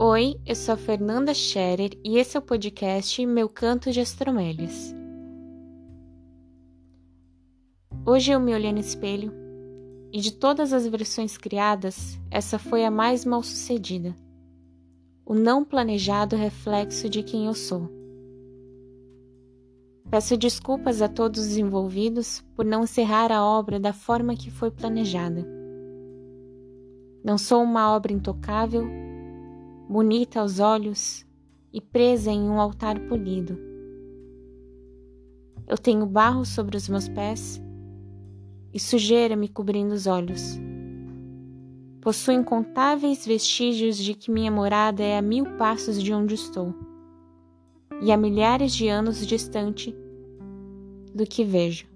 Oi, eu sou a Fernanda Scherer e esse é o podcast Meu Canto de Astromélias. Hoje eu me olhei no espelho e de todas as versões criadas, essa foi a mais mal sucedida. O não planejado reflexo de quem eu sou. Peço desculpas a todos os envolvidos por não encerrar a obra da forma que foi planejada. Não sou uma obra intocável bonita aos olhos e presa em um altar polido. Eu tenho barro sobre os meus pés e sujeira me cobrindo os olhos. Possuo incontáveis vestígios de que minha morada é a mil passos de onde estou e a milhares de anos distante do que vejo.